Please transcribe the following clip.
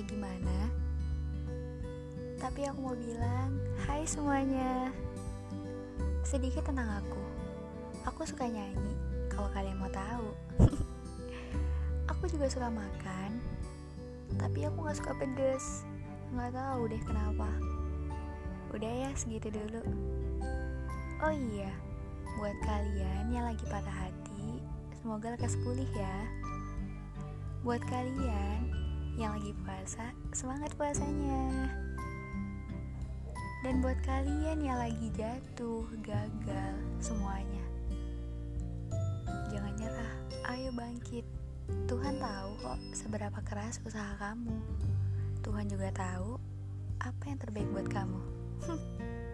kayak gimana. Tapi aku mau bilang, hai semuanya. Sedikit tentang aku. Aku suka nyanyi, kalau kalian mau tahu. aku juga suka makan, tapi aku gak suka pedes. Gak tahu deh kenapa. Udah ya, segitu dulu. Oh iya, buat kalian yang lagi patah hati, semoga lekas pulih ya. Buat kalian yang lagi puasa, semangat puasanya. Dan buat kalian yang lagi jatuh, gagal, semuanya. Jangan nyerah, ayo bangkit. Tuhan tahu kok seberapa keras usaha kamu. Tuhan juga tahu apa yang terbaik buat kamu.